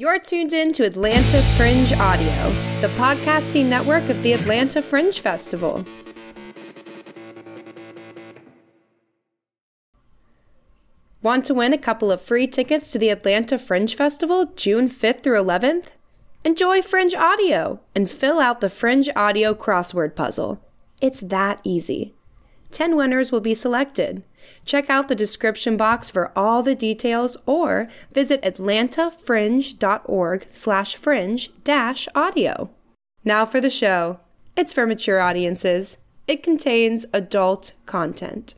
You're tuned in to Atlanta Fringe Audio, the podcasting network of the Atlanta Fringe Festival. Want to win a couple of free tickets to the Atlanta Fringe Festival June 5th through 11th? Enjoy Fringe Audio and fill out the Fringe Audio crossword puzzle. It's that easy. 10 winners will be selected. Check out the description box for all the details or visit atlantafringe.org slash fringe dash audio. Now for the show. It's for mature audiences. It contains adult content.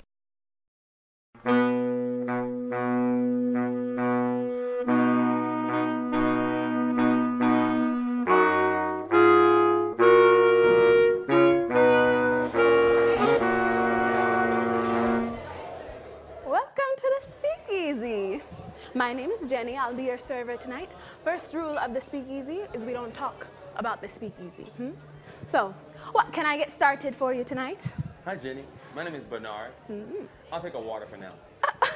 My name is Jenny. I'll be your server tonight. First rule of the Speakeasy is we don't talk about the Speakeasy. Hmm? So, what can I get started for you tonight? Hi, Jenny. My name is Bernard. I'll take a water for now.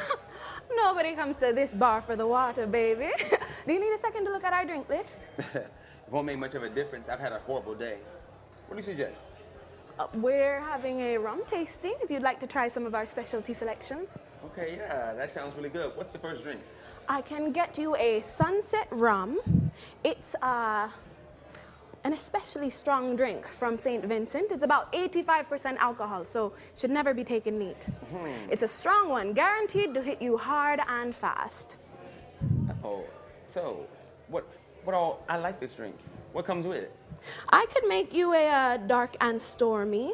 Nobody comes to this bar for the water, baby. Do you need a second to look at our drink list? it won't make much of a difference. I've had a horrible day. What do you suggest? Uh, we're having a rum tasting if you'd like to try some of our specialty selections. Okay, yeah, that sounds really good. What's the first drink? I can get you a sunset rum. It's uh, an especially strong drink from St. Vincent. It's about 85% alcohol, so should never be taken neat. It's a strong one, guaranteed to hit you hard and fast. Oh, so what? What all? I like this drink. What comes with it? I could make you a uh, dark and stormy.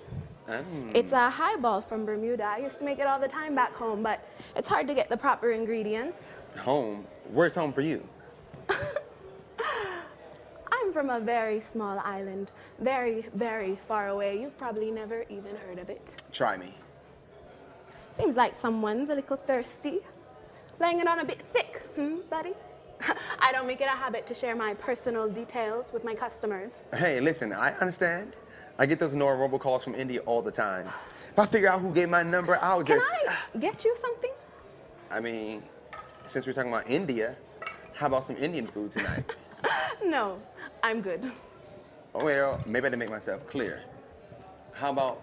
Mm. It's a highball from Bermuda. I used to make it all the time back home, but it's hard to get the proper ingredients. Home. Where's home for you? I'm from a very small island, very, very far away. You've probably never even heard of it. Try me. Seems like someone's a little thirsty. Laying it on a bit thick, hmm, buddy? I don't make it a habit to share my personal details with my customers. Hey, listen. I understand. I get those Nora robocalls from India all the time. If I figure out who gave my number, I'll Can just. I get you something? I mean, since we're talking about India, how about some Indian food tonight? No, I'm good. Oh, well, maybe I didn't make myself clear. How about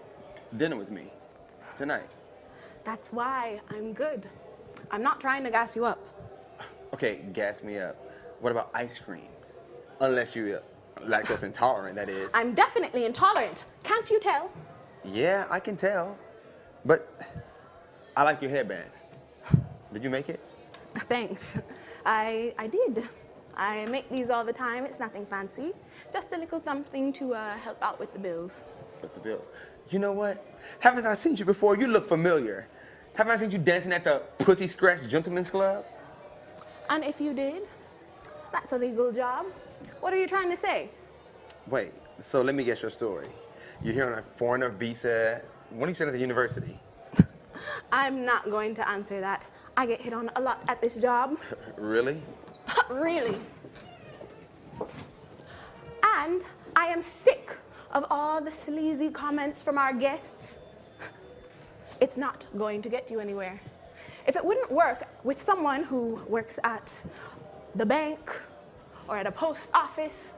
dinner with me tonight? That's why I'm good. I'm not trying to gas you up. Okay, gas me up. What about ice cream? Unless you're lactose intolerant, that is. I'm definitely intolerant. Can't you tell? Yeah, I can tell. But I like your headband. Did you make it? Thanks. I, I did. I make these all the time. It's nothing fancy. Just a little something to uh, help out with the bills. With the bills. You know what? Haven't I seen you before? You look familiar. Haven't I seen you dancing at the Pussy Scratch Gentlemen's Club? And if you did, that's a legal job. What are you trying to say? Wait, so let me guess your story. You're here on a foreigner visa. What are you study at the university? I'm not going to answer that. I get hit on a lot at this job. really? really. And I am sick of all the sleazy comments from our guests. It's not going to get you anywhere. If it wouldn't work with someone who works at the bank or at a post office,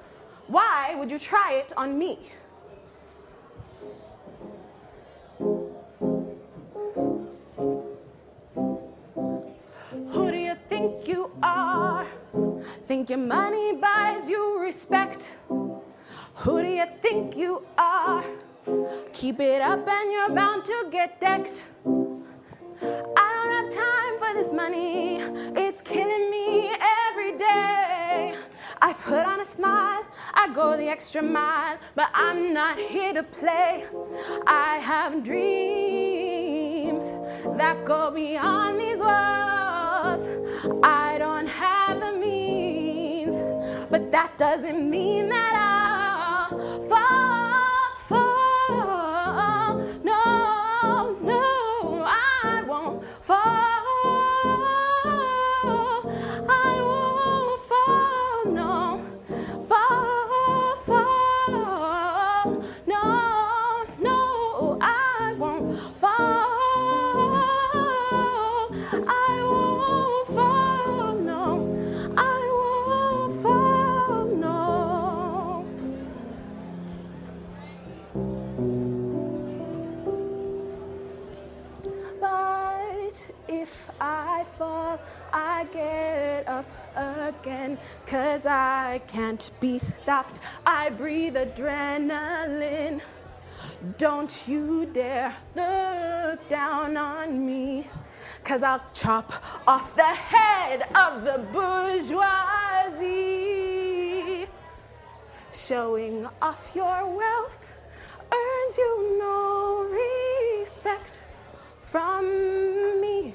why would you try it on me? Who do you think you are? Think your money buys you respect? Who do you think you are? Keep it up and you're bound to get decked. I don't have time for this money, it's killing me. I put on a smile, I go the extra mile, but I'm not here to play. I have dreams that go beyond these walls. I don't have the means, but that doesn't mean that I'll again, cause I can't be stopped. I breathe adrenaline. Don't you dare look down on me, cause I'll chop off the head of the bourgeoisie. Showing off your wealth earns you no respect from me.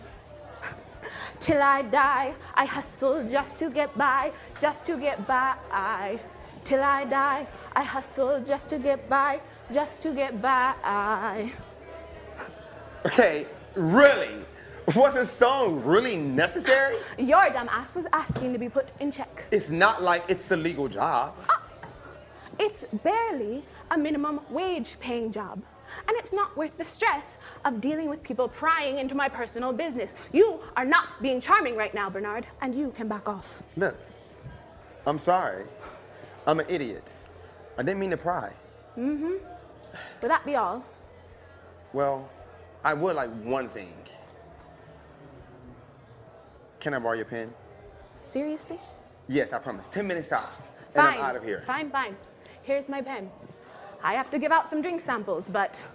Till I die, I hustle just to get by, just to get by. Till I die, I hustle just to get by, just to get by. Okay, really? Was the song really necessary? Your dumb ass was asking to be put in check. It's not like it's a legal job. Ah, it's barely a minimum wage paying job. And it's not worth the stress of dealing with people prying into my personal business. You are not being charming right now, Bernard, and you can back off. Look, I'm sorry. I'm an idiot. I didn't mean to pry. Mm hmm. Would that be all? Well, I would like one thing. Can I borrow your pen? Seriously? Yes, I promise. 10 minutes stops. And Fine. I'm out of here. Fine, fine. Here's my pen. I have to give out some drink samples, but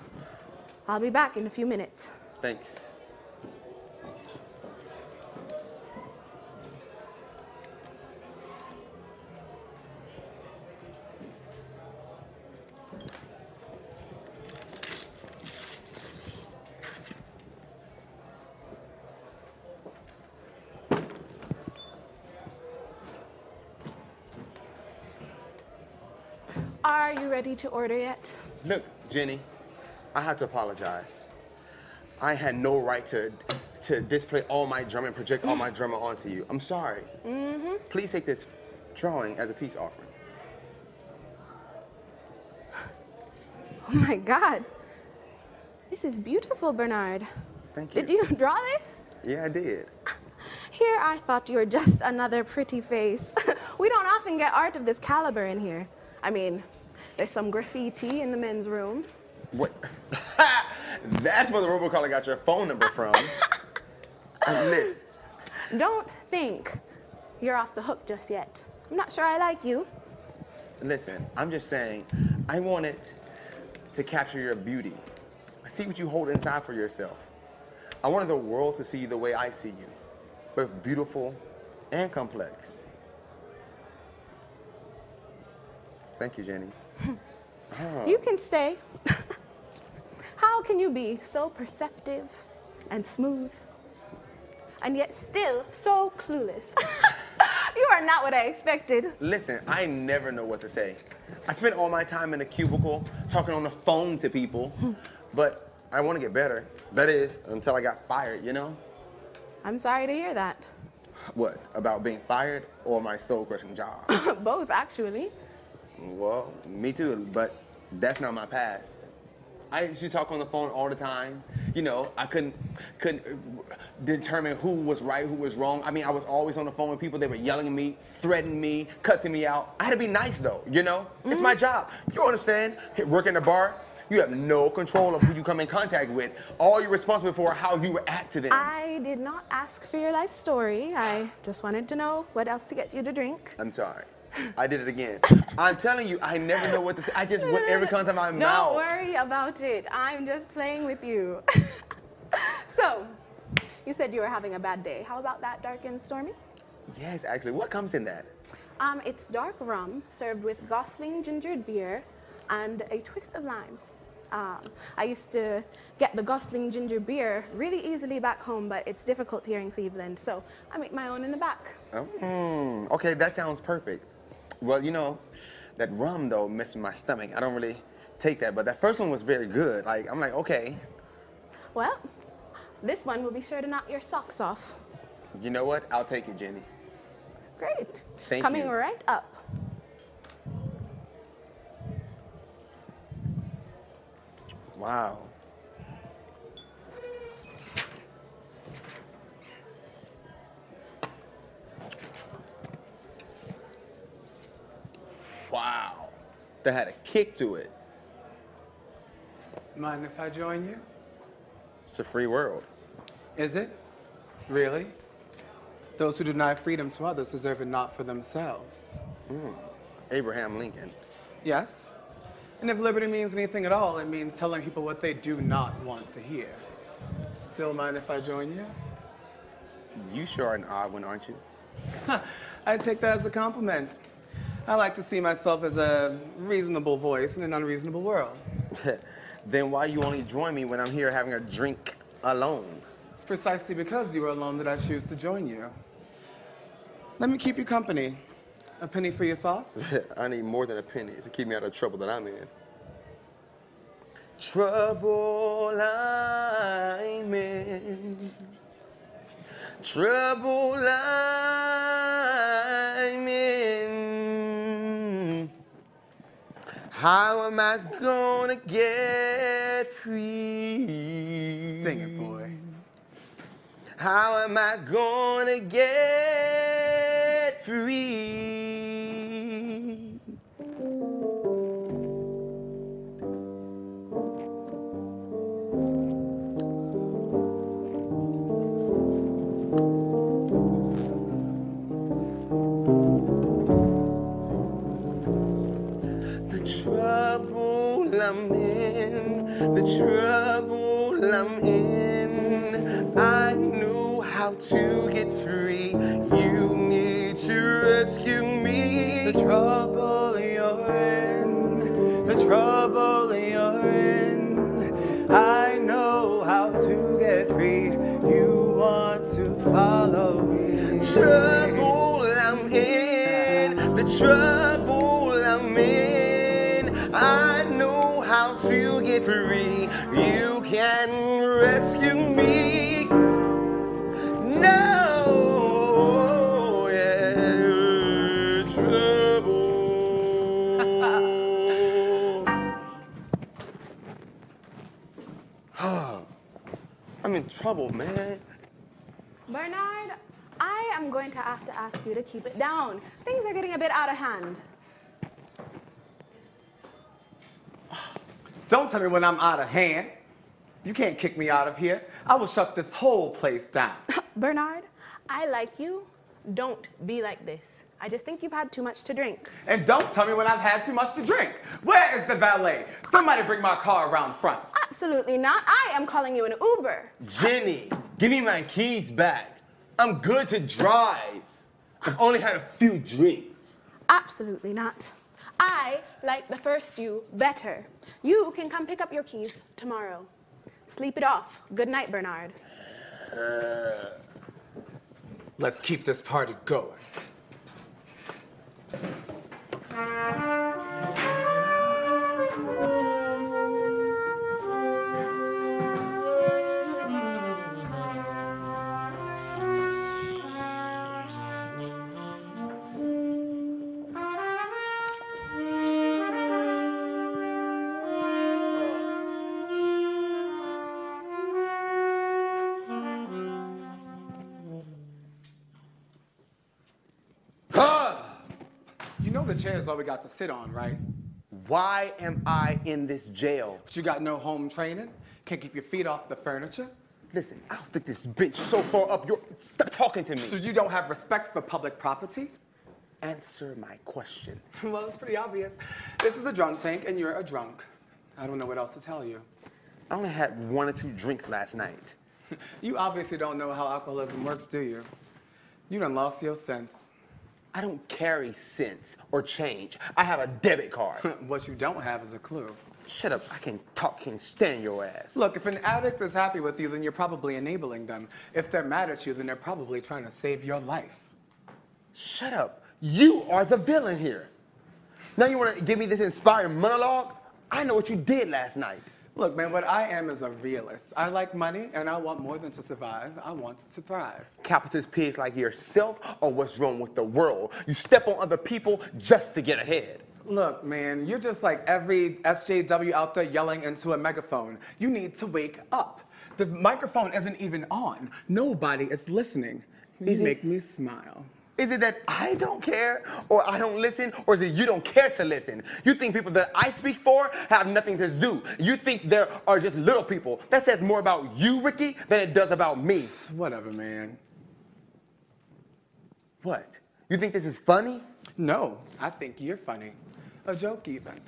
I'll be back in a few minutes. Thanks. Are you ready to order yet? Look, Jenny, I have to apologize. I had no right to to display all my drama and project all my drama onto you. I'm sorry. Mm-hmm. Please take this drawing as a peace offering. Oh my God. This is beautiful, Bernard. Thank you. Did you draw this? Yeah, I did. Here, I thought you were just another pretty face. we don't often get art of this caliber in here. I mean, there's some graffiti in the men's room. What? That's where the robocaller got your phone number from. Lit. Don't think you're off the hook just yet. I'm not sure I like you. Listen, I'm just saying, I wanted to capture your beauty. I see what you hold inside for yourself. I wanted the world to see you the way I see you, both beautiful and complex. Thank you, Jenny. You can stay. How can you be so perceptive and smooth and yet still so clueless? you are not what I expected. Listen, I never know what to say. I spent all my time in a cubicle talking on the phone to people, but I want to get better. That is, until I got fired, you know? I'm sorry to hear that. What? About being fired or my soul crushing job? Both, actually. Well, me too, but that's not my past. I used to talk on the phone all the time. You know, I couldn't couldn't determine who was right, who was wrong. I mean, I was always on the phone with people. They were yelling at me, threatening me, cussing me out. I had to be nice though. You know, it's my mm-hmm. job. You understand? Working the bar, you have no control of who you come in contact with. All you're responsible for how you react to them. I did not ask for your life story. I just wanted to know what else to get you to drink. I'm sorry. I did it again. I'm telling you, I never know what to say. I just what every comes out of my Don't mouth. worry about it. I'm just playing with you. so, you said you were having a bad day. How about that dark and stormy? Yes, actually. What comes in that? Um, it's dark rum served with Gosling gingered beer and a twist of lime. Um, I used to get the Gosling ginger beer really easily back home, but it's difficult here in Cleveland, so I make my own in the back. Oh, mm, okay, that sounds perfect. Well, you know, that rum though messed with my stomach. I don't really take that, but that first one was very good. Like I'm like, okay, Well, this one will be sure to knock your socks off. you know what? I'll take it, Jenny. Great. Thank you. Coming you. right up. Wow. Wow. That had a kick to it. Mind if I join you? It's a free world. Is it? Really? Those who deny freedom to others deserve it not for themselves. Hmm. Abraham Lincoln. Yes? And if liberty means anything at all, it means telling people what they do not want to hear. Still mind if I join you? You sure are an odd one, aren't you? I take that as a compliment. I like to see myself as a reasonable voice in an unreasonable world. then why you only join me when I'm here having a drink alone? It's precisely because you are alone that I choose to join you. Let me keep you company. A penny for your thoughts? I need more than a penny to keep me out of trouble that I'm in. Trouble I'm in. Trouble I'm in. How am I gonna get free? Sing it, boy. How am I gonna get free? I'm in, the trouble I'm in. I knew how to get free. You need to rescue me. The trouble you're in, the trouble you're in. I know how to get free. You want to follow me. You can rescue me. No, yeah, trouble. I'm in trouble, man. Bernard, I am going to have to ask you to keep it down. Things are getting a bit out of hand. Don't tell me when I'm out of hand. You can't kick me out of here. I will shut this whole place down. Bernard, I like you. Don't be like this. I just think you've had too much to drink. And don't tell me when I've had too much to drink. Where is the valet? Somebody bring my car around front. Absolutely not. I am calling you an Uber. Jenny, give me my keys back. I'm good to drive. I've only had a few drinks. Absolutely not. I like the first you better. You can come pick up your keys tomorrow. Sleep it off. Good night, Bernard. Uh, let's keep this party going. the chair's all we got to sit on, right? Why am I in this jail? But you got no home training? Can't keep your feet off the furniture? Listen, I'll stick this bench so far up your. Stop talking to me. So you don't have respect for public property? Answer my question. well, it's pretty obvious. This is a drunk tank, and you're a drunk. I don't know what else to tell you. I only had one or two drinks last night. You obviously don't know how alcoholism works, do you? You done lost your sense. I don't carry cents or change. I have a debit card. what you don't have is a clue. Shut up. I can't talk, can't stand your ass. Look, if an addict is happy with you, then you're probably enabling them. If they're mad at you, then they're probably trying to save your life. Shut up. You are the villain here. Now you want to give me this inspiring monologue? I know what you did last night. Look, man, what I am is a realist. I like money, and I want more than to survive. I want to thrive. Capitalist pigs like yourself or what's wrong with the world? You step on other people just to get ahead. Look, man, you're just like every SJW out there yelling into a megaphone. You need to wake up. The microphone isn't even on. Nobody is listening. You Is it- make me smile. Is it that I don't care or I don't listen or is it you don't care to listen? You think people that I speak for have nothing to do. You think there are just little people. That says more about you, Ricky, than it does about me. Whatever, man. What? You think this is funny? No, I think you're funny. A joke, even.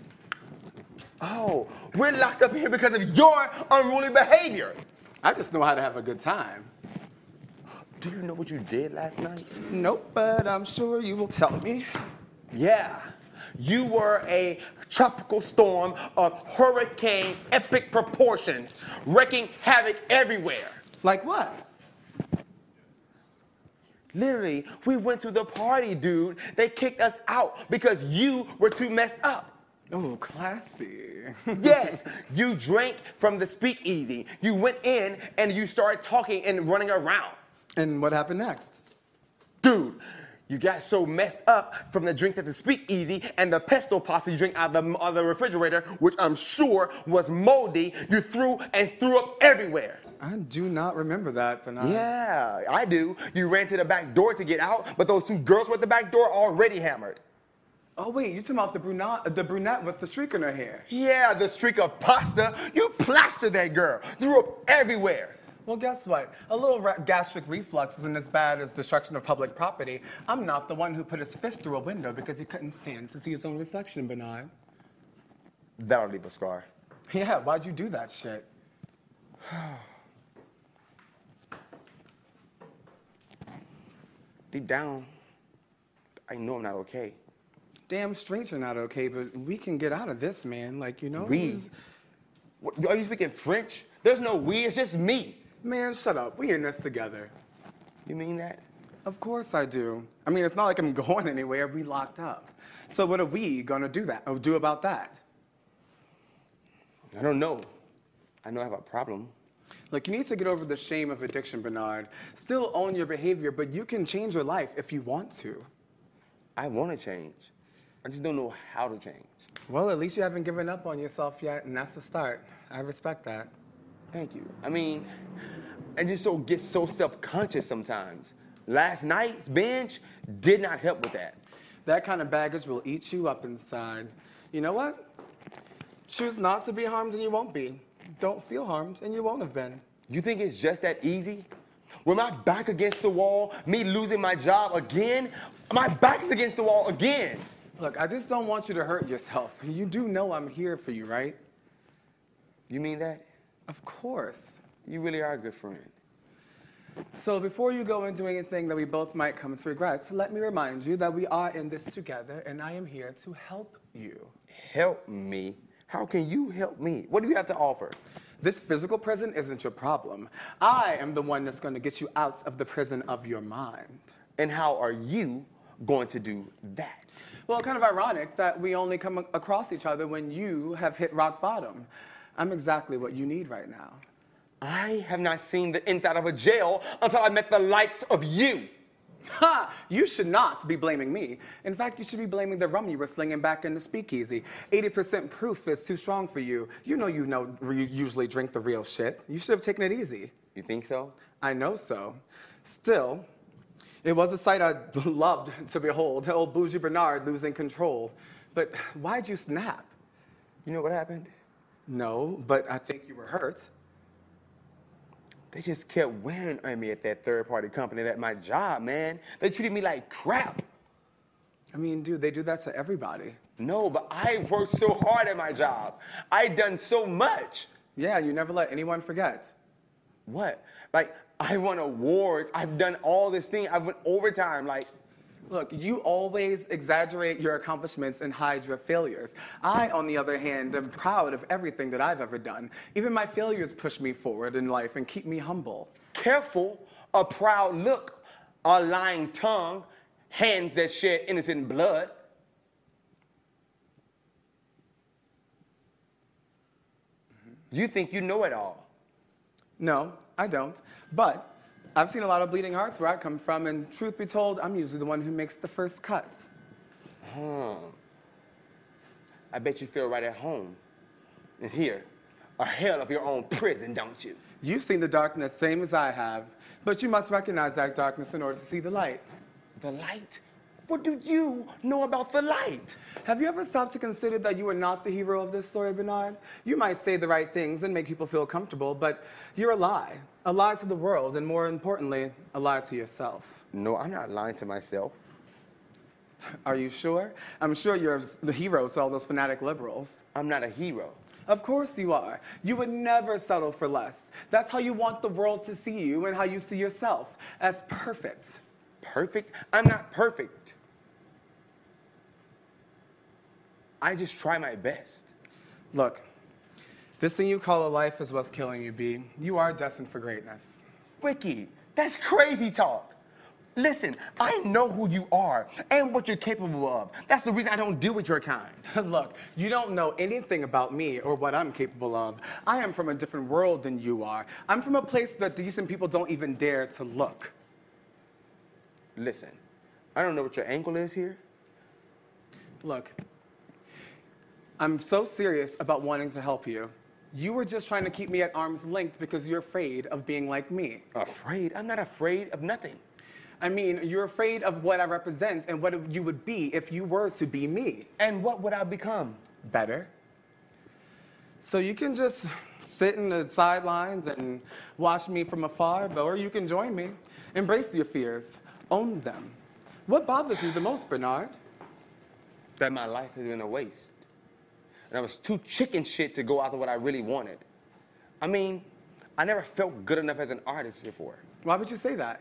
Oh, we're locked up here because of your unruly behavior. I just know how to have a good time. Do you know what you did last night? Nope, but I'm sure you will tell me. Yeah. You were a tropical storm of hurricane epic proportions, wreaking havoc everywhere. Like what? Literally, we went to the party, dude. They kicked us out because you were too messed up. Oh, classy. Yes, you drank from the speakeasy. You went in and you started talking and running around. And what happened next? Dude, you got so messed up from the drink at the speakeasy and the pesto pasta you drink out of the, out of the refrigerator, which I'm sure was moldy, you threw and threw up everywhere. I do not remember that, but I... Yeah, I do. You ran to the back door to get out, but those two girls were at the back door already hammered. Oh wait, you talking about the brunette, the brunette with the streak in her hair? Yeah, the streak of pasta. You plastered that girl, threw up everywhere. Well, guess what? A little gastric reflux isn't as bad as destruction of public property. I'm not the one who put his fist through a window because he couldn't stand to see his own reflection, Bernard. That'll leave a scar. Yeah, why'd you do that shit? Deep down, I know I'm not okay. Damn straight you're not okay, but we can get out of this, man. Like, you know? We? Are you speaking French? There's no we, it's just me. Man, shut up. We in this together. You mean that? Of course I do. I mean, it's not like I'm going anywhere. We locked up. So what are we gonna do that? Or do about that? I don't know. I know I have a problem. Look, you need to get over the shame of addiction, Bernard. Still own your behavior, but you can change your life if you want to. I want to change. I just don't know how to change. Well, at least you haven't given up on yourself yet, and that's the start. I respect that. Thank you. I mean, I just so get so self-conscious sometimes. Last night's binge did not help with that. That kind of baggage will eat you up inside. You know what? Choose not to be harmed and you won't be. Don't feel harmed and you won't have been. You think it's just that easy? With my back against the wall, me losing my job again, my back's against the wall again. Look, I just don't want you to hurt yourself. You do know I'm here for you, right? You mean that? Of course. You really are a good friend. So before you go into anything that we both might come to regret, let me remind you that we are in this together and I am here to help you. Help me. How can you help me? What do you have to offer? This physical prison isn't your problem. I am the one that's going to get you out of the prison of your mind. And how are you going to do that? Well, kind of ironic that we only come across each other when you have hit rock bottom. I'm exactly what you need right now. I have not seen the inside of a jail until I met the likes of you. Ha! You should not be blaming me. In fact, you should be blaming the rum you were slinging back in the speakeasy. 80% proof is too strong for you. You know you know you usually drink the real shit. You should have taken it easy. You think so? I know so. Still, it was a sight I loved to behold. Old Bougie Bernard losing control. But why'd you snap? You know what happened? No, but I think you were hurt. They just kept wearing on me at that third party company at my job, man. They treated me like crap. I mean, dude, they do that to everybody. No, but I worked so hard at my job. I done so much. Yeah, you never let anyone forget. What? Like, I won awards. I've done all this thing. I've went overtime. Like, Look, you always exaggerate your accomplishments and hide your failures. I, on the other hand, am proud of everything that I've ever done. Even my failures push me forward in life and keep me humble. careful, a proud look, a lying tongue, hands that shed innocent blood. You think you know it all. No, I don't. But I've seen a lot of bleeding hearts where I come from, and truth be told, I'm usually the one who makes the first cut. Hmm. I bet you feel right at home. in here, a hell of your own prison, don't you? You've seen the darkness, same as I have, but you must recognize that darkness in order to see the light. The light? What do you know about the light? Have you ever stopped to consider that you are not the hero of this story, Bernard? You might say the right things and make people feel comfortable, but you're a lie. A lie to the world, and more importantly, a lie to yourself. No, I'm not lying to myself. Are you sure? I'm sure you're the hero to all those fanatic liberals. I'm not a hero. Of course you are. You would never settle for less. That's how you want the world to see you and how you see yourself as perfect. Perfect? I'm not perfect. I just try my best. Look, this thing you call a life is what's killing you, B. You are destined for greatness. Ricky, that's crazy talk. Listen, I know who you are and what you're capable of. That's the reason I don't deal with your kind. Look, you don't know anything about me or what I'm capable of. I am from a different world than you are. I'm from a place that decent people don't even dare to look. Listen, I don't know what your angle is here. Look, I'm so serious about wanting to help you. You were just trying to keep me at arm's length because you're afraid of being like me. Afraid? I'm not afraid of nothing. I mean, you're afraid of what I represent and what you would be if you were to be me. And what would I become? Better. So you can just sit in the sidelines and watch me from afar, or you can join me. Embrace your fears, own them. What bothers you the most, Bernard? That my life has been a waste. And I was too chicken shit to go after what I really wanted. I mean, I never felt good enough as an artist before. Why would you say that?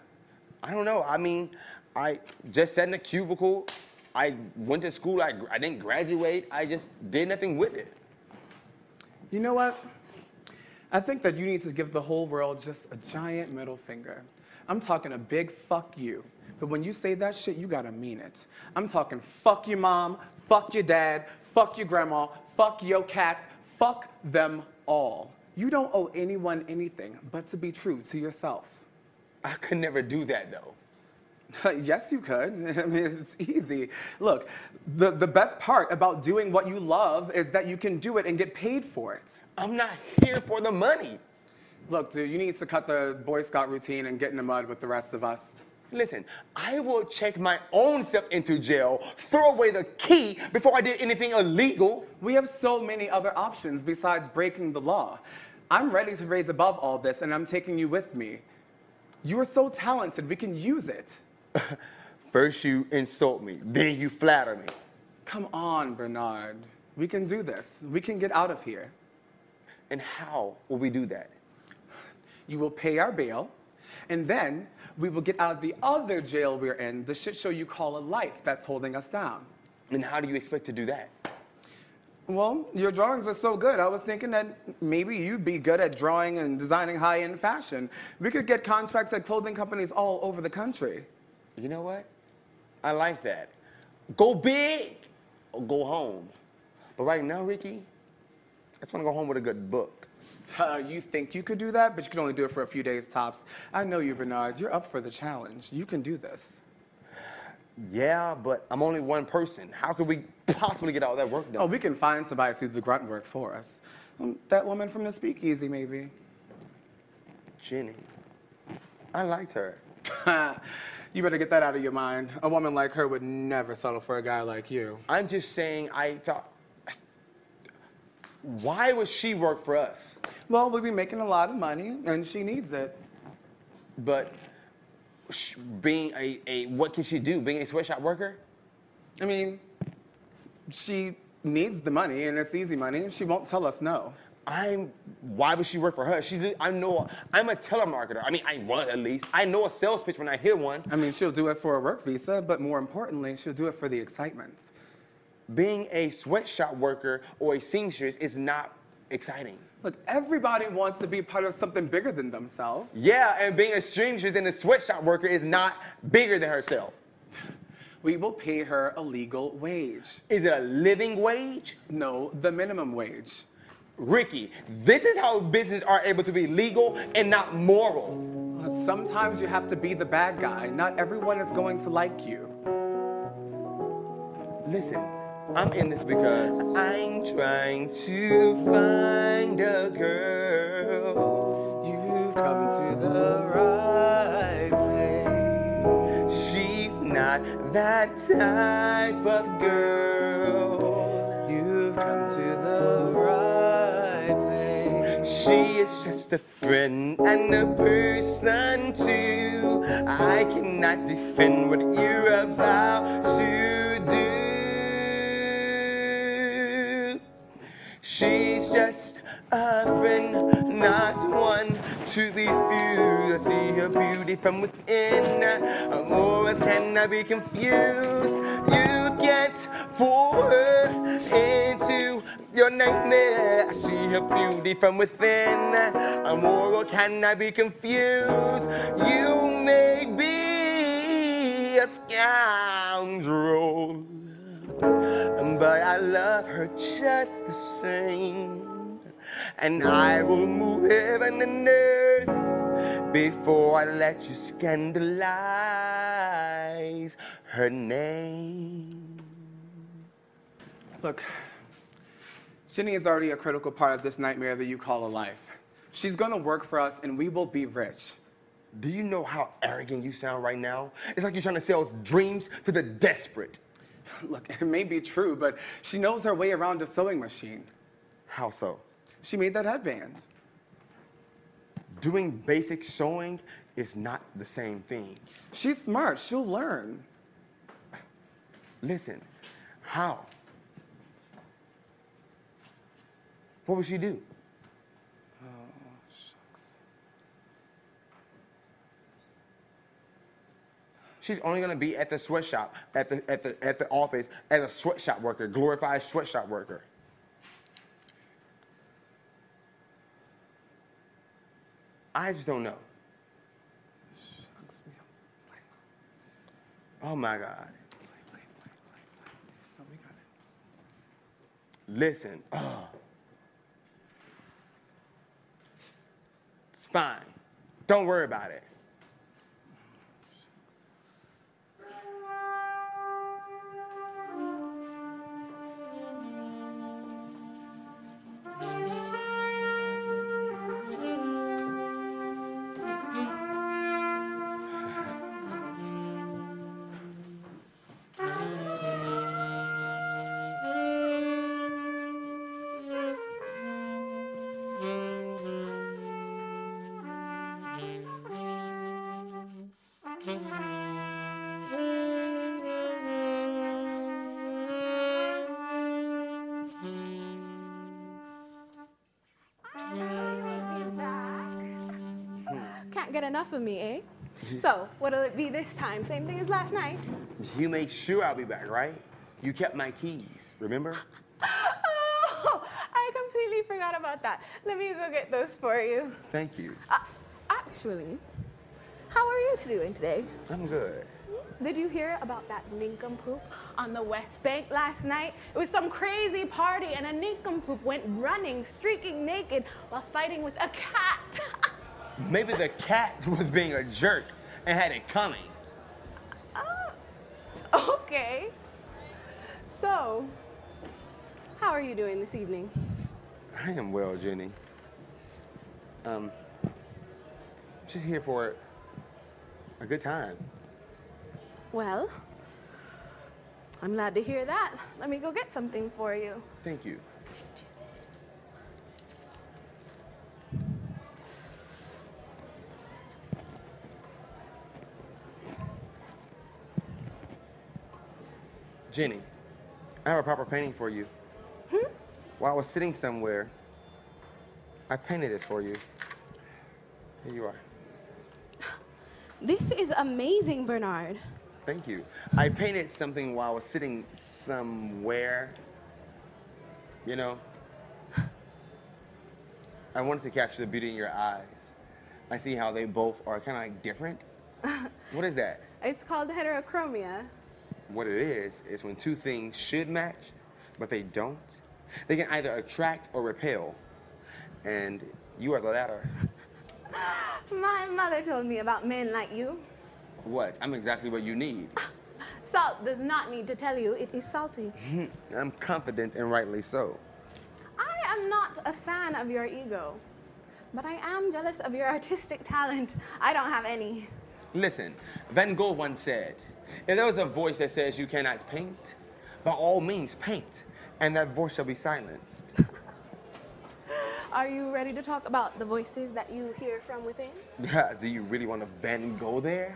I don't know. I mean, I just sat in a cubicle. I went to school. I, I didn't graduate. I just did nothing with it. You know what? I think that you need to give the whole world just a giant middle finger. I'm talking a big fuck you. But when you say that shit, you gotta mean it. I'm talking fuck your mom, fuck your dad, fuck your grandma, fuck your cats, fuck them all. You don't owe anyone anything but to be true to yourself. I could never do that though. yes, you could. I mean, it's easy. Look, the, the best part about doing what you love is that you can do it and get paid for it. I'm not here for the money. Look, dude, you need to cut the Boy Scout routine and get in the mud with the rest of us. Listen, I will check my own self into jail, throw away the key before I did anything illegal. We have so many other options besides breaking the law. I'm ready to raise above all this, and I'm taking you with me. You are so talented, we can use it. First you insult me, then you flatter me. Come on, Bernard. We can do this. We can get out of here. And how will we do that? You will pay our bail, and then we will get out of the other jail we're in, the shit show you call a life that's holding us down. And how do you expect to do that? Well, your drawings are so good. I was thinking that maybe you'd be good at drawing and designing high end fashion. We could get contracts at clothing companies all over the country. You know what? I like that. Go big or go home. But right now, Ricky, I just want to go home with a good book. Uh, you think you could do that, but you can only do it for a few days tops. I know you, Bernard. You're up for the challenge. You can do this. Yeah, but I'm only one person. How could we possibly get all that work done? Oh, we can find somebody to do the grunt work for us. Um, that woman from the speakeasy, maybe. Jenny. I liked her. you better get that out of your mind. A woman like her would never settle for a guy like you. I'm just saying, I thought. Why would she work for us? Well, we'd be making a lot of money, and she needs it. But sh- being a, a what can she do? Being a sweatshop worker? I mean, she needs the money, and it's easy money, and she won't tell us no. I'm. Why would she work for her? She. I know. I'm a telemarketer. I mean, I was at least. I know a sales pitch when I hear one. I mean, she'll do it for a work visa, but more importantly, she'll do it for the excitement. Being a sweatshop worker or a seamstress is not exciting. Look, everybody wants to be part of something bigger than themselves. Yeah, and being a seamstress and a sweatshop worker is not bigger than herself. We will pay her a legal wage. Is it a living wage? No, the minimum wage. Ricky, this is how businesses are able to be legal and not moral. Look, sometimes you have to be the bad guy. Not everyone is going to like you. Listen, I'm in this because I'm trying to find a girl. You've come to the right place. She's not that type of girl. You've come to the right place. She is just a friend and a person too. I cannot defend what you're about to to be few. I see her beauty from within. Her morals cannot be confused. You pull her into your nightmare. I see her beauty from within. Her moral cannot be confused. You may be a scoundrel. But I love her just the same. And I will move heaven and earth before I let you scandalize her name. Look, Jenny is already a critical part of this nightmare that you call a life. She's gonna work for us and we will be rich. Do you know how arrogant you sound right now? It's like you're trying to sell dreams to the desperate. Look, it may be true, but she knows her way around a sewing machine. How so? She made that headband. Doing basic sewing is not the same thing. She's smart, she'll learn. Listen, how? What would she do? Oh, shucks. She's only gonna be at the sweatshop, at the at the at the office as a sweatshop worker, glorified sweatshop worker. I just don't know. Oh my God. Oh. Listen. ugh. It's fine. Don't worry about it. Enough of me, eh? So, what'll it be this time? Same thing as last night? You make sure I'll be back, right? You kept my keys, remember? Oh, I completely forgot about that. Let me go get those for you. Thank you. Uh, actually, how are you doing today? I'm good. Did you hear about that nincompoop on the West Bank last night? It was some crazy party, and a nincompoop went running, streaking naked, while fighting with a cat. Maybe the cat was being a jerk and had it coming. okay. So, how are you doing this evening? I am well, Jenny. Um, just here for a good time. Well, I'm glad to hear that. Let me go get something for you. Thank you. Jenny, I have a proper painting for you. Hmm? While I was sitting somewhere, I painted this for you. Here you are. This is amazing, Bernard. Thank you. I painted something while I was sitting somewhere. You know? I wanted to capture the beauty in your eyes. I see how they both are kind of like different. what is that? It's called heterochromia. What it is, is when two things should match, but they don't. They can either attract or repel. And you are the latter. My mother told me about men like you. What? I'm exactly what you need. Salt does not need to tell you it is salty. Mm-hmm. I'm confident and rightly so. I am not a fan of your ego, but I am jealous of your artistic talent. I don't have any. Listen, Van Gogh once said, if there was a voice that says you cannot paint, by all means paint, and that voice shall be silenced. Are you ready to talk about the voices that you hear from within? Do you really want to bend and go there?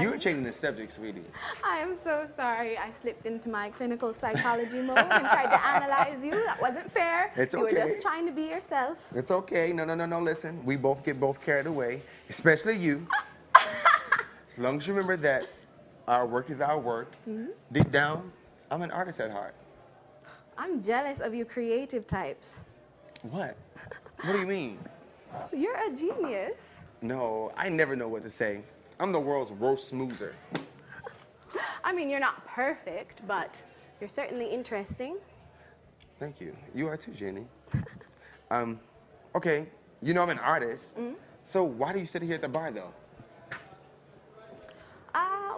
You're changing the subject, sweetie. I am so sorry. I slipped into my clinical psychology mode and tried to analyze you. That wasn't fair. It's okay. You were just trying to be yourself. It's okay. No, no, no, no. Listen, we both get both carried away, especially you. as long as you remember that our work is our work. Deep down, I'm an artist at heart. I'm jealous of you creative types. What? What do you mean? You're a genius. No, I never know what to say. I'm the world's worst smoozer. I mean, you're not perfect, but you're certainly interesting. Thank you. You are too, Jenny. um, okay, you know I'm an artist. So why do you sit here at the bar though?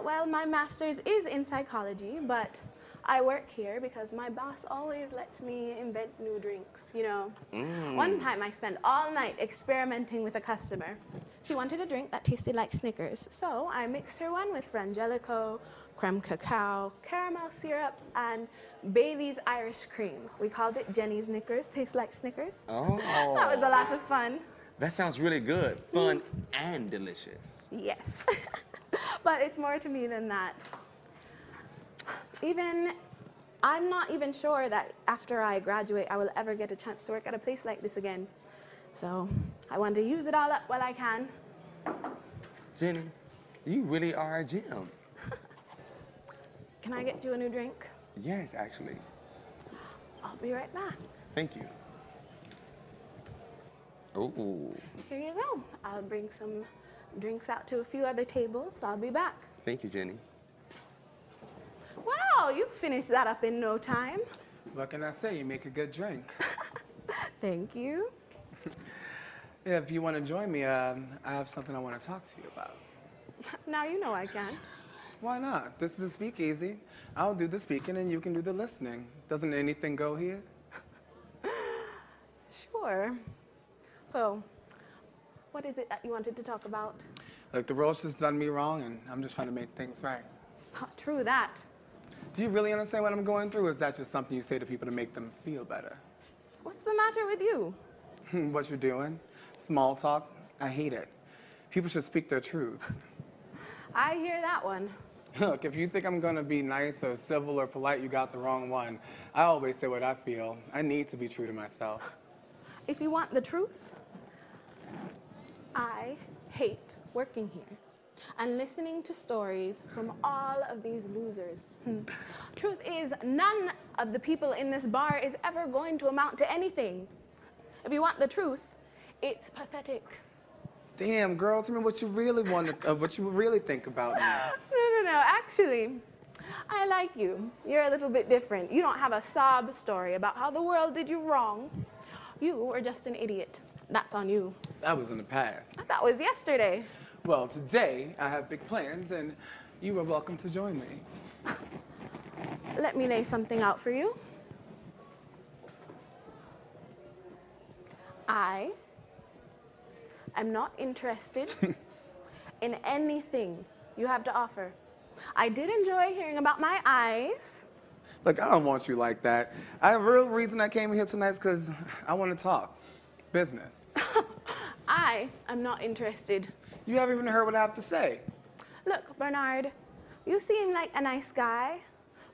Well, my master's is in psychology, but I work here because my boss always lets me invent new drinks. You know, mm. one time I spent all night experimenting with a customer. She wanted a drink that tasted like Snickers, so I mixed her one with Frangelico, creme cacao, caramel syrup, and Bailey's Irish cream. We called it Jenny's Snickers. Tastes like Snickers. Oh, That was a lot of fun. That sounds really good, fun, and delicious. Yes. but it's more to me than that. Even, I'm not even sure that after I graduate, I will ever get a chance to work at a place like this again. So I want to use it all up while I can. Jenny, you really are a gem. Can I get you a new drink? Yes, actually. I'll be right back. Thank you. Oh, Here you go. I'll bring some drinks out to a few other tables. I'll be back. thank you, Jenny. Wow, you finished that up in no time. What can I say? You make a good drink. Thank you. if you want to join me, um, I have something I want to talk to you about. Now you know I can't. Why not? This is a speakeasy. I'll do the speaking and you can do the listening. Doesn't anything go here? Sure. So, what is it that you wanted to talk about? Like the world's just done me wrong and I'm just trying to make things right. True that. Do you really understand what I'm going through, or is that just something you say to people to make them feel better? What's the matter with you? what you're doing? Small talk? I hate it. People should speak their truths. I hear that one. Look, if you think I'm gonna be nice or civil or polite, you got the wrong one. I always say what I feel. I need to be true to myself. If you want the truth, I hate working here and listening to stories from all of these losers. Hmm. Truth is, none of the people in this bar is ever going to amount to anything. If you want the truth, it's pathetic. Damn, girl, tell me what you really want to, uh, what you really think about me. No, no, no. Actually, I like you. You're a little bit different. You don't have a sob story about how the world did you wrong. You were just an idiot. That's on you. That was in the past. That was yesterday. Well, today I have big plans, and you are welcome to join me. Let me lay something out for you. I am not interested in anything you have to offer. I did enjoy hearing about my eyes. Look, I don't want you like that. I have a real reason I came here tonight is because I want to talk business. I am not interested. You haven't even heard what I have to say. Look, Bernard, you seem like a nice guy,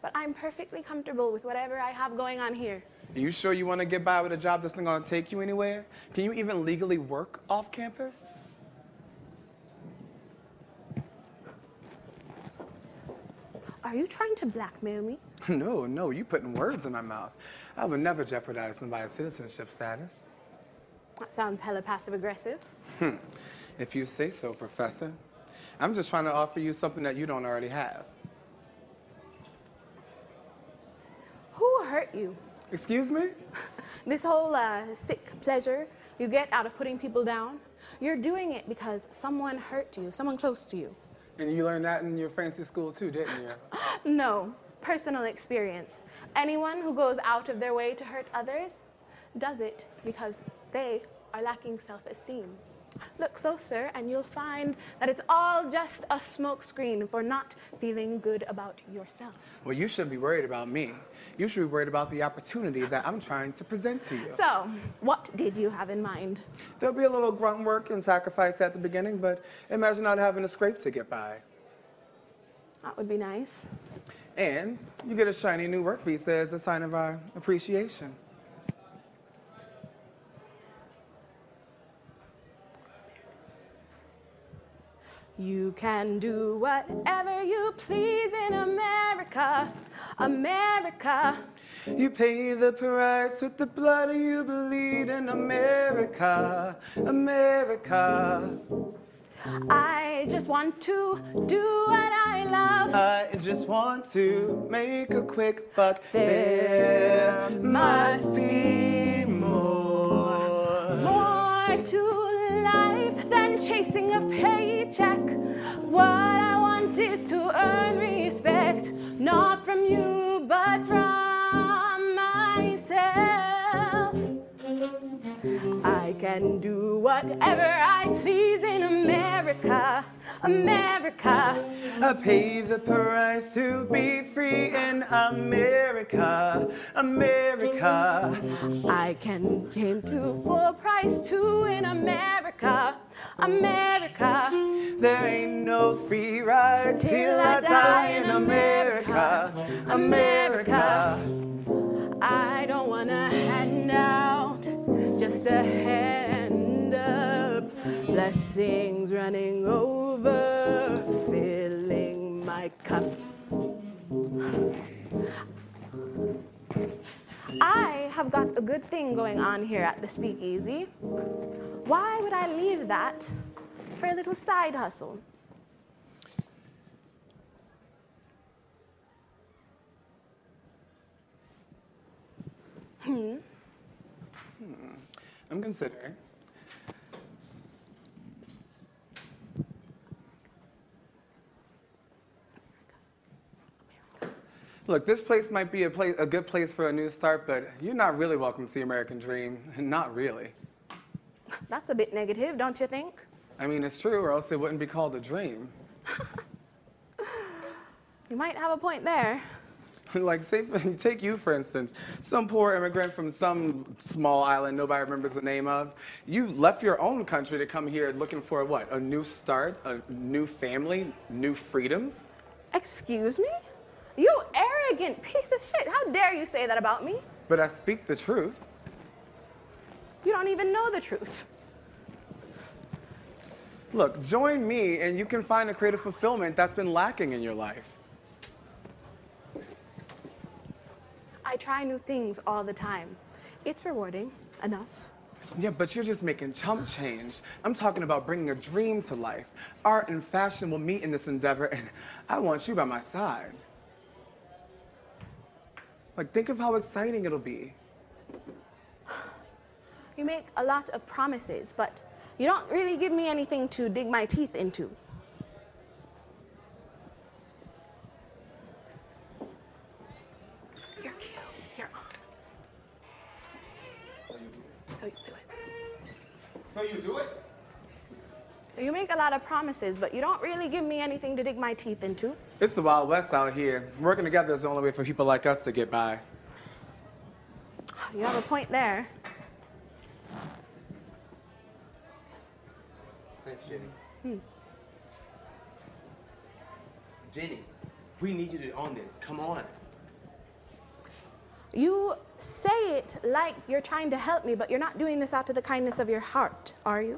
but I'm perfectly comfortable with whatever I have going on here. Are you sure you want to get by with a job that's not going to take you anywhere? Can you even legally work off campus? Are you trying to blackmail me? No, no, You're putting words in my mouth. I would never jeopardize somebody's citizenship status. That sounds hella passive aggressive. If you say so, Professor. I'm just trying to offer you something that you don't already have. Who hurt you? Excuse me? This whole uh, sick pleasure you get out of putting people down, you're doing it because someone hurt you, someone close to you. And you learned that in your fancy school too, didn't you? No, personal experience. Anyone who goes out of their way to hurt others does it because they are lacking self esteem. Look closer and you'll find that it's all just a smokescreen for not feeling good about yourself. Well, you shouldn't be worried about me. You should be worried about the opportunity that I'm trying to present to you. So, what did you have in mind? There'll be a little grunt work and sacrifice at the beginning, but imagine not having a scrape to get by. That would be nice. And you get a shiny new work visa as a sign of our appreciation. You can do whatever you please in America, America. You pay the price with the blood you bleed in America, America. I just want to do what I love. I just want to make a quick buck. There must be more. More to chasing a paycheck. What I want is to earn respect, not from you, but from myself. I can do whatever I please in America, America. I pay the price to be free in America, America. I can came to full price too in America, America. There ain't no free ride till I die in America, America. I don't wanna hand out just a hand up. Blessings running over, filling my cup. I have got a good thing going on here at the speakeasy. Why would I leave that for a little side hustle? Hmm. Hmm. I'm considering. Look, this place might be a, place, a good place for a new start, but you're not really welcome to the American dream. Not really. That's a bit negative, don't you think? I mean, it's true, or else it wouldn't be called a dream. You might have a point there. like, say, take you for instance, some poor immigrant from some small island nobody remembers the name of. You left your own country to come here looking for what? A new start, a new family, new freedoms? Excuse me? You arrogant piece of shit. How dare you say that about me? But I speak the truth. You don't even know the truth. Look, join me and you can find a creative fulfillment that's been lacking in your life. I try new things all the time. It's rewarding enough. Yeah, but you're just making chump change. I'm talking about bringing a dream to life. Art and fashion will meet in this endeavor, and I want you by my side. Like, think of how exciting it'll be. You make a lot of promises, but you don't really give me anything to dig my teeth into. You're cute. You're on. So you do it. So you do it? You make a lot of promises, but you don't really give me anything to dig my teeth into. It's the Wild West out here. Working together is the only way for people like us to get by. You have a point there. Thanks, Jenny. Hmm. Jenny, we need you to own this. Come on. You say it like you're trying to help me, but you're not doing this out of the kindness of your heart, are you?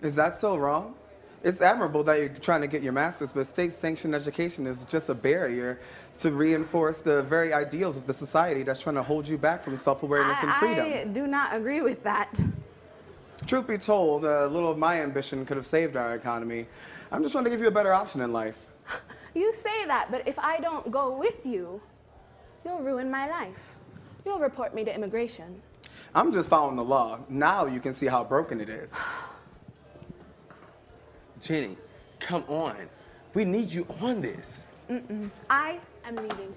Is that so wrong? It's admirable that you're trying to get your master's, but state sanctioned education is just a barrier to reinforce the very ideals of the society that's trying to hold you back from self awareness and freedom. I do not agree with that. Truth be told, a little of my ambition could have saved our economy. I'm just trying to give you a better option in life. You say that, but if I don't go with you, you'll ruin my life. You'll report me to immigration. I'm just following the law. Now you can see how broken it is. Jenny, come on. We need you on this. I am leaving.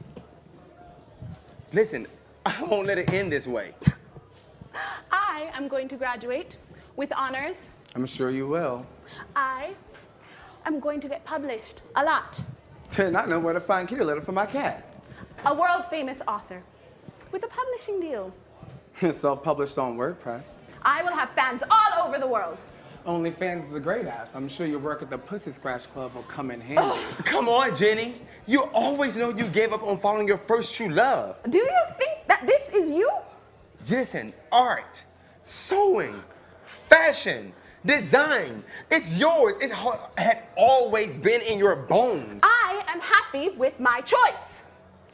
Listen, I won't let it end this way. I am going to graduate with honors I'm sure you will. I am going to get published a lot. Then I know where to find kitty litter for my cat. A world famous author with a publishing deal. Self-published on WordPress. I will have fans all over the world. OnlyFans is a great app. I'm sure your work at the Pussy Scratch Club will come in handy. Oh, come on, Jenny. You always know you gave up on following your first true love. Do you think that this is you? Listen, art, sewing, fashion, design. It's yours. It has always been in your bones. I am happy with my choice.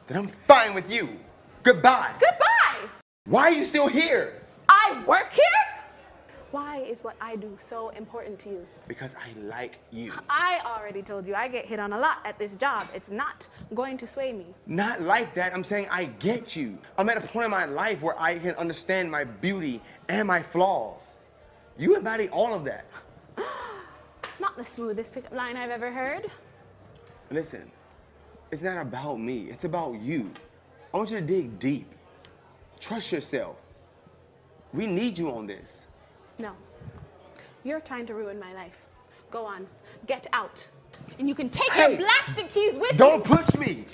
Then I'm fine with you. Goodbye. Goodbye. Why are you still here? I work here? Why is what I do so important to you? Because I like you. I already told you I get hit on a lot at this job. It's not going to sway me. Not like that. I'm saying I get you. I'm at a point in my life where I can understand my beauty and my flaws. You embody all of that. Not the smoothest pickup line I've ever heard. Listen, it's not about me, it's about you. I want you to dig deep. Trust yourself. We need you on this. No. You're trying to ruin my life. Go on. Get out. And you can take Hey! your blasted keys with you. Don't push me.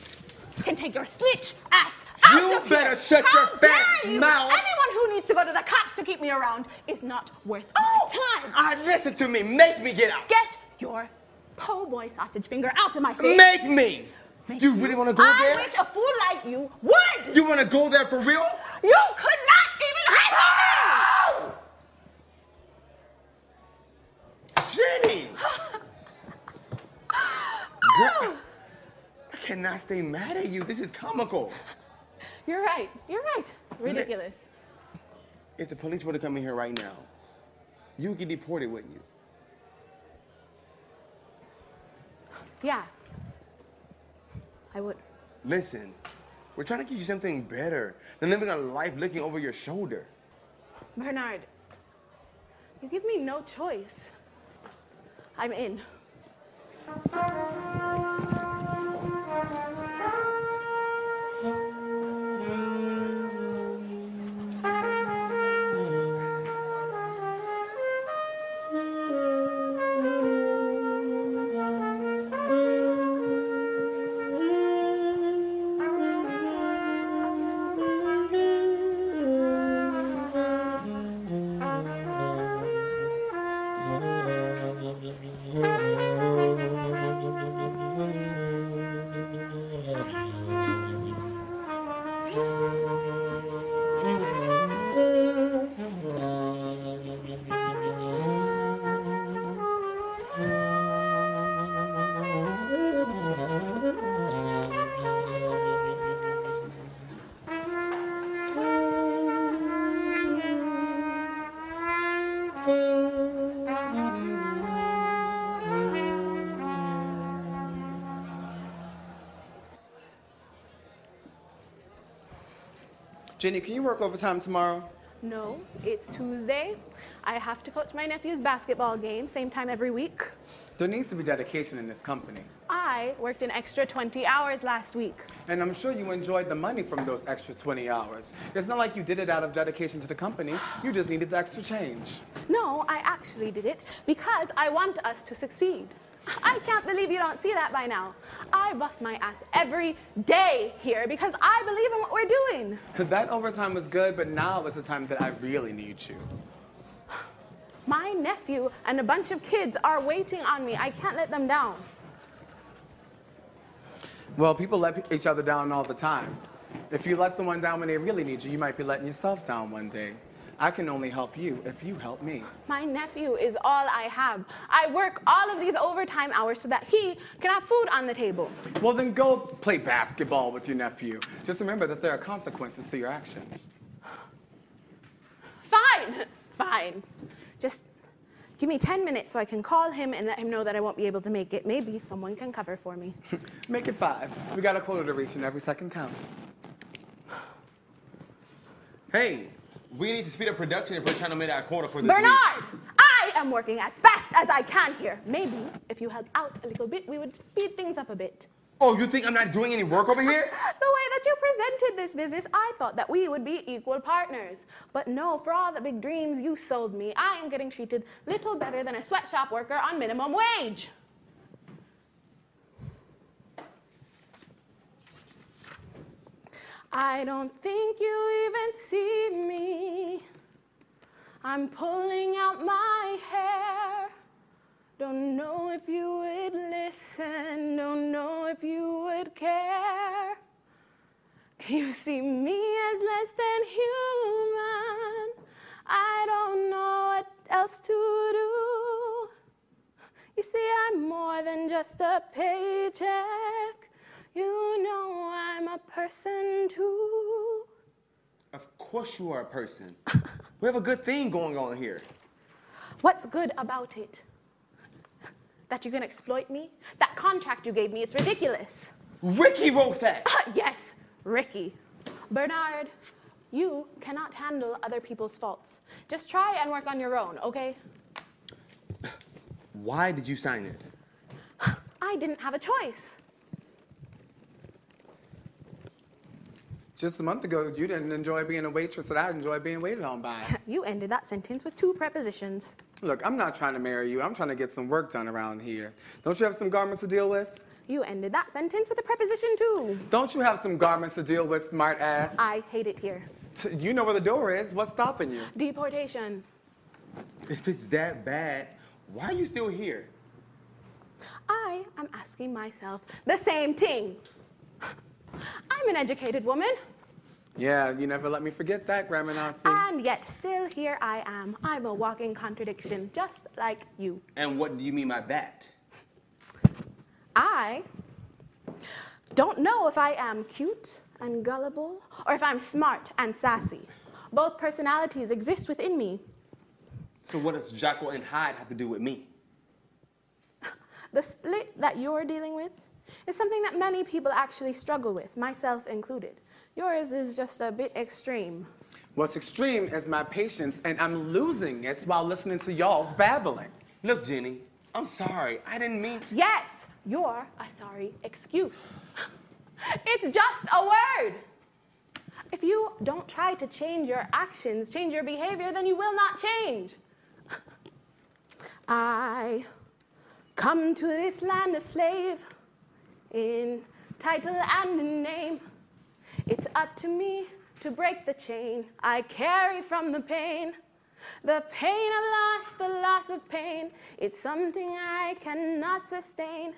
You can take your snitch ass out You of better here. shut How your fat you? mouth. Anyone who needs to go to the cops to keep me around is not worth Oh, my time. I listen to me. Make me get out. Get your po' boy sausage finger out of my face. Make me. Make You really want to go I there? I wish a fool like you would. You want to go there for real? You could not even hide her. Jenny! Girl, I cannot stay mad at you. This is comical. You're right. You're right. Ridiculous. If the police were to come in here right now, you would get deported, wouldn't you? Yeah. I would. Listen, we're trying to give you something better than living a life looking over your shoulder. Bernard, you give me no choice. I'm in. Jenny, can you work overtime tomorrow? No, it's Tuesday. I have to coach my nephew's basketball game, same time every week. There needs to be dedication in this company. I worked an extra 20 hours last week. And I'm sure you enjoyed the money from those extra 20 hours. It's not like you did it out of dedication to the company. You just needed the extra change. No, I actually did it because I want us to succeed. I can't believe you don't see that by now. I bust my ass every day here because I believe in what we're doing. That overtime was good, but now is the time that I really need you. My nephew and a bunch of kids are waiting on me. I can't let them down. Well, people let each other down all the time. If you let someone down when they really need you, you might be letting yourself down one day. I can only help you if you help me. My nephew is all I have. I work all of these overtime hours so that he can have food on the table. Well, then go play basketball with your nephew. Just remember that there are consequences to your actions. Fine, fine. Just give me 10 minutes so I can call him and let him know that I won't be able to make it. Maybe someone can cover for me. Make it five. We got a quota to reach, and every second counts. Hey, we need to speed up production if we're trying to make our quota for this week. Bernard, I am working as fast as I can here. Maybe if you help out a little bit, we would speed things up a bit. Oh, you think I'm not doing any work over here? The way that you presented this business, I thought that we would be equal partners. But no, for all the big dreams you sold me, I am getting treated little better than a sweatshop worker on minimum wage. I don't think you even see me. I'm pulling out my hair. Don't know if you would listen, don't know if you would care. You see me as less than human. I don't know what else to do. You see, I'm more than just a paycheck. You know I'm a person too. Of course you are a person. we have a good thing going on here. What's good about it? That you're gonna exploit me? That contract you gave me, it's ridiculous. Ricky wrote that. yes, Ricky. Bernard, you cannot handle other people's faults. Just try and work on your own, okay? Why did you sign it? I didn't have a choice. Just a month ago, you didn't enjoy being a waitress, but I enjoy being waited on by. You ended that sentence with two prepositions. Look, I'm not trying to marry you. I'm trying to get some work done around here. Don't you have some garments to deal with? You ended that sentence with a preposition too. Don't you have some garments to deal with, smart ass? I hate it here. T- You know where the door is. What's stopping you? Deportation. If it's that bad, why are you still here? I am asking myself the same thing. I'm an educated woman, Yeah, you never let me forget that, Grandma Nazi. and yet still here I am. I'm a walking contradiction, just like you. And what do you mean by that? I don't know if I am cute and gullible or if I'm smart and sassy. Both personalities exist within me. So what does Jekyll and Hyde have to do with me? The split that you're dealing with is something that many people actually struggle with, myself included. Yours is just a bit extreme. What's extreme is my patience, and I'm losing it while listening to y'all's babbling. Look, Jenny, I'm sorry. I didn't mean to. Yes, you're a sorry excuse. It's just a word. If you don't try to change your actions, change your behavior, then you will not change. I come to this land a slave in title and in name. It's up to me to break the chain I carry from the pain. The pain of loss, the loss of pain, it's something I cannot sustain.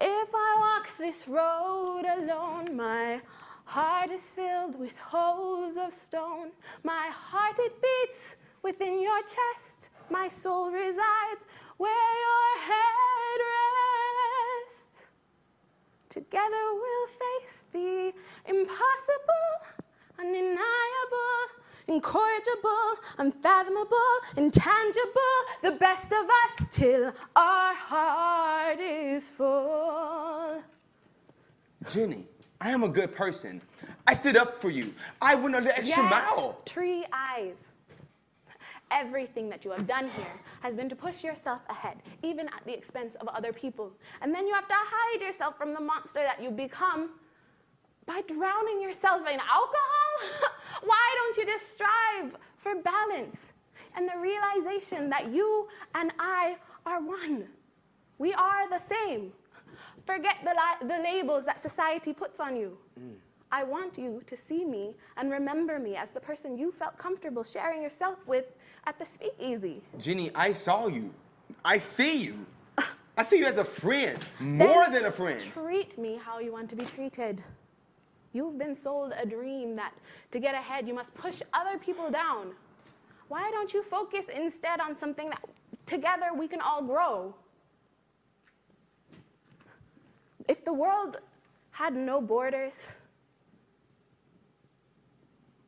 If I walk this road alone, my heart is filled with holes of stone. My heart it beats within your chest. My soul resides where your head rests. Together we'll face the impossible, undeniable, incorrigible, unfathomable, intangible, the best of us till our heart is full. Jenny, I am a good person. I stood up for you. I went on the extra yes, mile. tree eyes. Everything that you have done here has been to push yourself ahead, even at the expense of other people. And then you have to hide yourself from the monster that you become by drowning yourself in alcohol? Why don't you just strive for balance and the realization that you and I are one? We are the same. Forget the, li- the labels that society puts on you. Mm. I want you to see me and remember me as the person you felt comfortable sharing yourself with at the speakeasy. Jenny, I saw you. I see you. I see you as a friend, more Then than a friend. Treat me how you want to be treated. You've been sold a dream that to get ahead, you must push other people down. Why don't you focus instead on something that together we can all grow? If the world had no borders,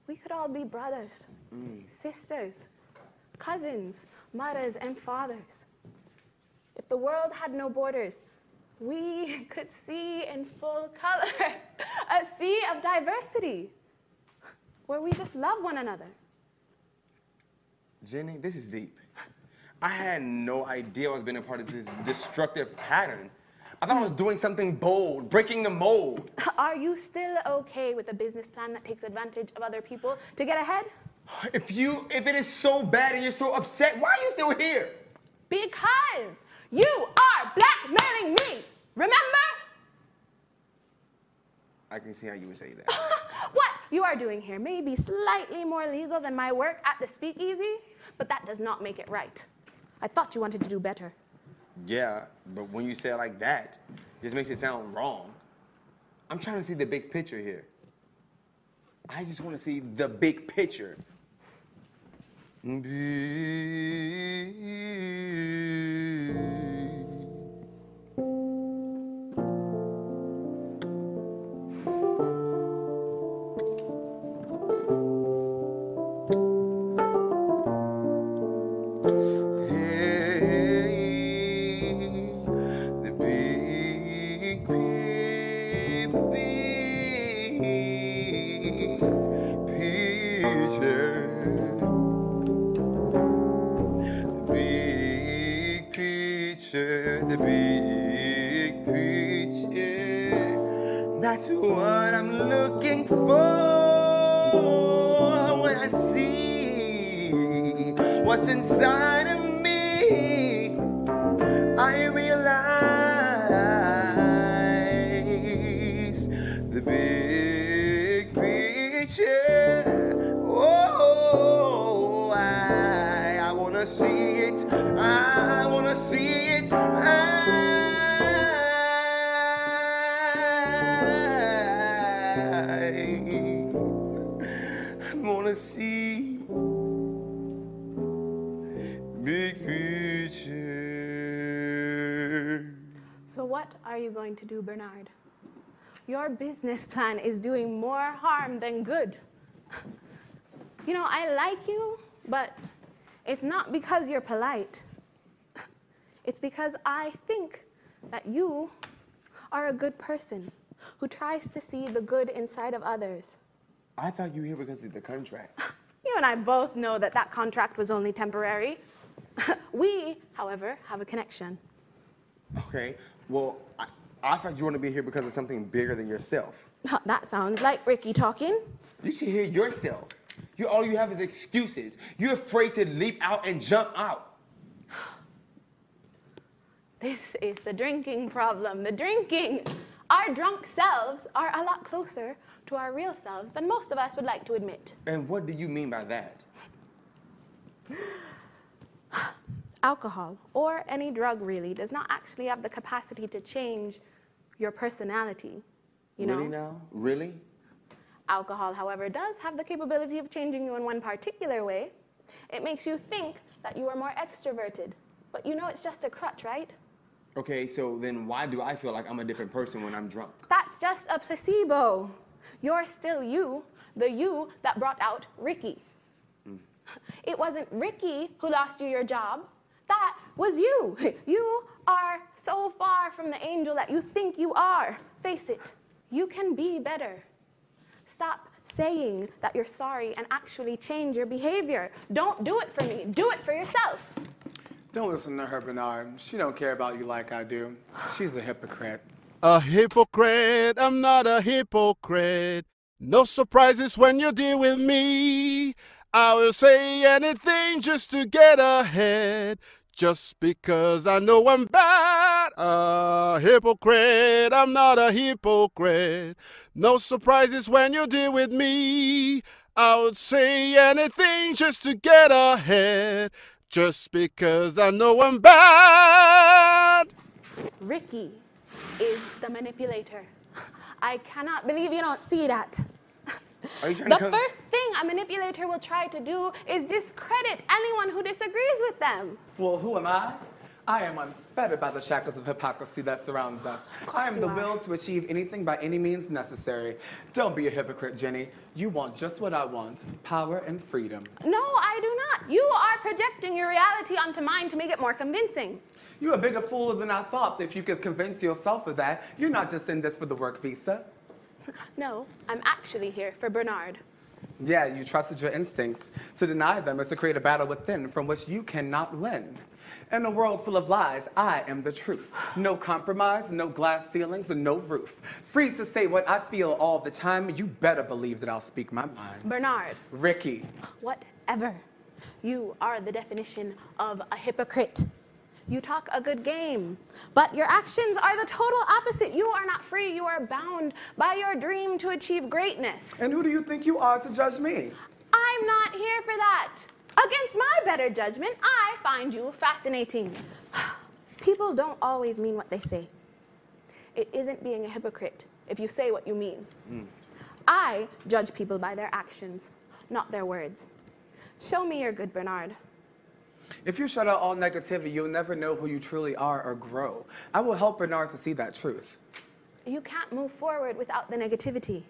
we could all be brothers, mm. sisters, cousins, mothers, and fathers. If the world had no borders, we could see in full color a sea of diversity where we just love one another. Jenny, this is deep. I had no idea I was being a part of this destructive pattern. I thought I was doing something bold, breaking the mold. Are you still okay with a business plan that takes advantage of other people to get ahead? If you, if it is so bad and you're so upset, why are you still here? Because you are blackmailing me. Remember? I can see how you would say that. What you are doing here may be slightly more legal than my work at the speakeasy, but that does not make it right. I thought you wanted to do better. Yeah, but when you say it like that, it just makes it sound wrong. I'm trying to see the big picture here. I just want to see the big picture. what I'm looking for when I see what's inside are you going to do, Bernard? Your business plan is doing more harm than good. You know, I like you, but it's not because you're polite. It's because I think that you are a good person who tries to see the good inside of others. I thought you were here because of the contract. You and I both know that that contract was only temporary. we, however, have a connection. Okay, well, I, I thought you wanted to be here because of something bigger than yourself. That sounds like Ricky talking. You should hear yourself. You all you have is excuses. You're afraid to leap out and jump out. This is the drinking problem. The drinking. Our drunk selves are a lot closer to our real selves than most of us would like to admit. And what do you mean by that? Alcohol, or any drug really, does not actually have the capacity to change your personality. You know? really now? Really? Alcohol, however, does have the capability of changing you in one particular way. It makes you think that you are more extroverted. But you know it's just a crutch, right? Okay, so then why do I feel like I'm a different person when I'm drunk? That's just a placebo. You're still you, the you that brought out Ricky. Mm. It wasn't Ricky who lost you your job. That was you. You are so far from the angel that you think you are. Face it, you can be better. Stop saying that you're sorry and actually change your behavior. Don't do it for me, do it for yourself. Don't listen to her, Bernard. She don't care about you like I do. She's a hypocrite. A hypocrite, I'm not a hypocrite. No surprises when you deal with me. I will say anything just to get ahead. Just because I know I'm bad. A hypocrite, I'm not a hypocrite. No surprises when you deal with me. I would say anything just to get ahead. Just because I know I'm bad. Ricky is the manipulator. I cannot believe you don't see that. Are you trying The to come? first thing a manipulator will try to do is discredit anyone who disagrees with them. Well, who am I? I am unfettered by the shackles of hypocrisy that surrounds us. I am the are. will to achieve anything by any means necessary. Don't be a hypocrite, Jenny. You want just what I want power and freedom. No, I do not. You are projecting your reality onto mine to make it more convincing. You're a bigger fool than I thought. If you could convince yourself of that, you're not just in this for the work visa. No, I'm actually here for Bernard. Yeah, you trusted your instincts. To deny them is to create a battle within from which you cannot win. In a world full of lies, I am the truth. No compromise, no glass ceilings, and no roof. Free to say what I feel all the time. You better believe that I'll speak my mind. Bernard, Ricky, whatever. You are the definition of a hypocrite. You talk a good game, but your actions are the total opposite. You are not free, you are bound by your dream to achieve greatness. and who do you think you are to judge me? I'm not here for that. Against my better judgment, I find you fascinating. People don't always mean what they say. It isn't being a hypocrite if you say what you mean. Hmm. I judge people by their actions, not their words. Show me your good, Bernard. If you shut out all negativity, you'll never know who you truly are or grow. I will help Bernard to see that truth. You can't move forward without the negativity.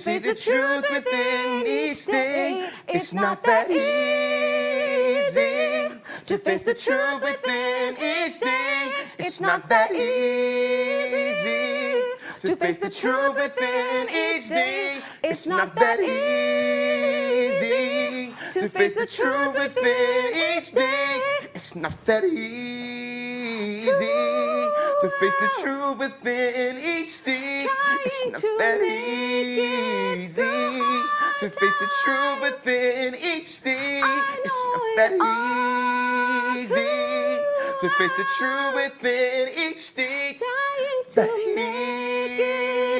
See the truth within each day. It's not that easy to face the truth within each day. It's not that easy to face the truth within each day. It's not that easy to face the truth within each day. It's not that easy to face the truth within each day. It's not that easy to face the truth within each day. It's not that easy to face the truth within each to That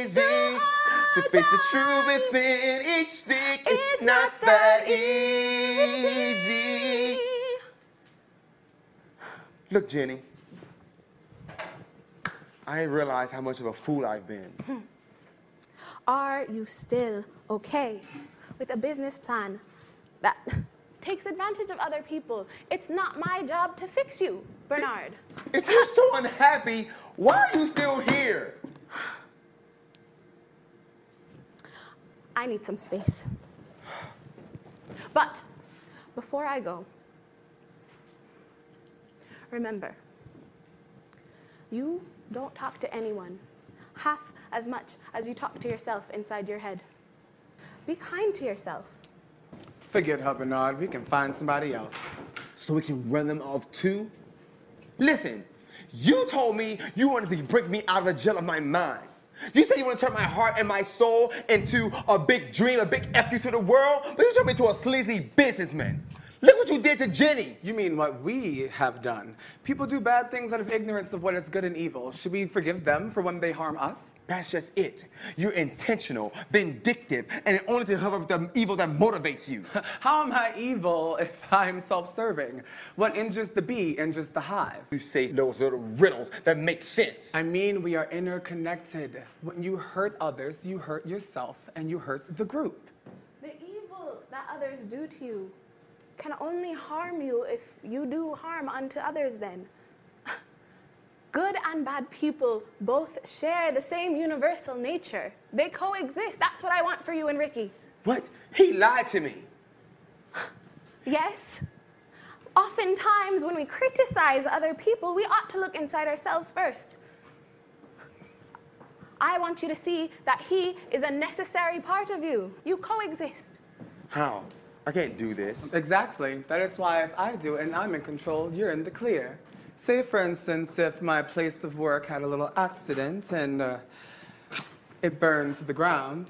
easy to face the truth within each day. It's not that easy. Look, Jenny. I ain't realized how much of a fool I've been. Hmm. Are you still okay with a business plan that takes advantage of other people? It's not my job to fix you, Bernard. If you're so unhappy, why are you still here? I need some space. But before I go, remember, you don't talk to anyone half as much as you talk to yourself inside your head. Be kind to yourself. Forget her, Bernard. We can find somebody else. So we can run them off too? Listen, you told me you wanted to break me out of the jail of my mind. You said you want to turn my heart and my soul into a big dream, a big F you to the world, but you turned me into a sleazy businessman. Look what you did to Jenny. You mean what we have done? People do bad things out of ignorance of what is good and evil. Should we forgive them for when they harm us? That's just it. You're intentional, vindictive, and only to cover up the evil that motivates you. How am I evil if I'm self serving? What injures the bee injures the hive. You say those little riddles that make sense. I mean, we are interconnected. When you hurt others, you hurt yourself and you hurt the group. The evil that others do to you can only harm you if you do harm unto others, then. Good and bad people both share the same universal nature. They coexist. That's what I want for you and Ricky. What? He lied to me. Yes. Oftentimes, when we criticize other people, we ought to look inside ourselves first. I want you to see that he is a necessary part of you. You coexist. How? I can't do this. Exactly. That is why if I do and I'm in control, you're in the clear. Say, for instance, if my place of work had a little accident and uh, it burned to the ground,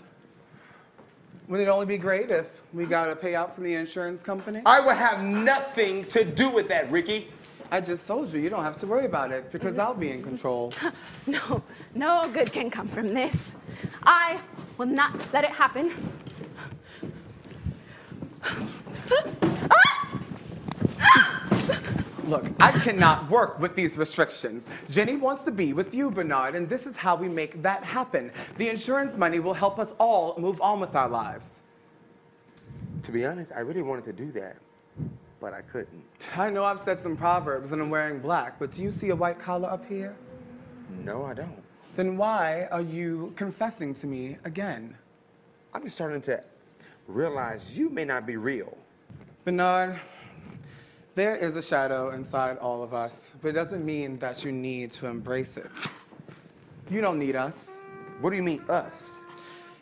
wouldn't it only be great if we got a payout from the insurance company? I will have nothing to do with that, Ricky. I just told you, you don't have to worry about it because I'll be in control. No, no good can come from this. I will not let it happen. Look, I cannot work with these restrictions. Jenny wants to be with you, Bernard, and this is how we make that happen. The insurance money will help us all move on with our lives. To be honest, I really wanted to do that, but I couldn't. I know I've said some proverbs and I'm wearing black, but do you see a white collar up here? No, I don't. Then why are you confessing to me again? I'm just starting to realize you may not be real. Bernard, there is a shadow inside all of us, but it doesn't mean that you need to embrace it. You don't need us. What do you mean, us?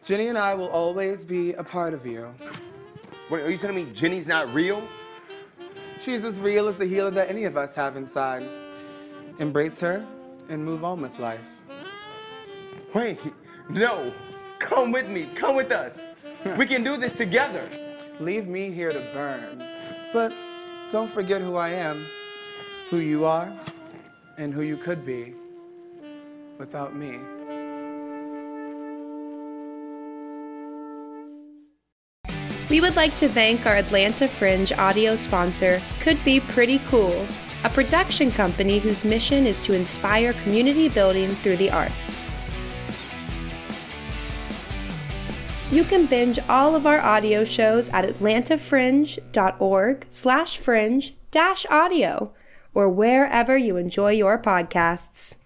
Jenny and I will always be a part of you. Wait, are you telling me Jenny's not real? She's as real as the healer that any of us have inside. Embrace her and move on with life. Wait, no. Come with me. Come with us. we can do this together. Leave me here to burn. But don't forget who I am, who you are, and who you could be without me. We would like to thank our Atlanta Fringe audio sponsor, Could Be Pretty Cool, a production company whose mission is to inspire community building through the arts. You can binge all of our audio shows at atlantafringe.org slash fringe dash audio or wherever you enjoy your podcasts.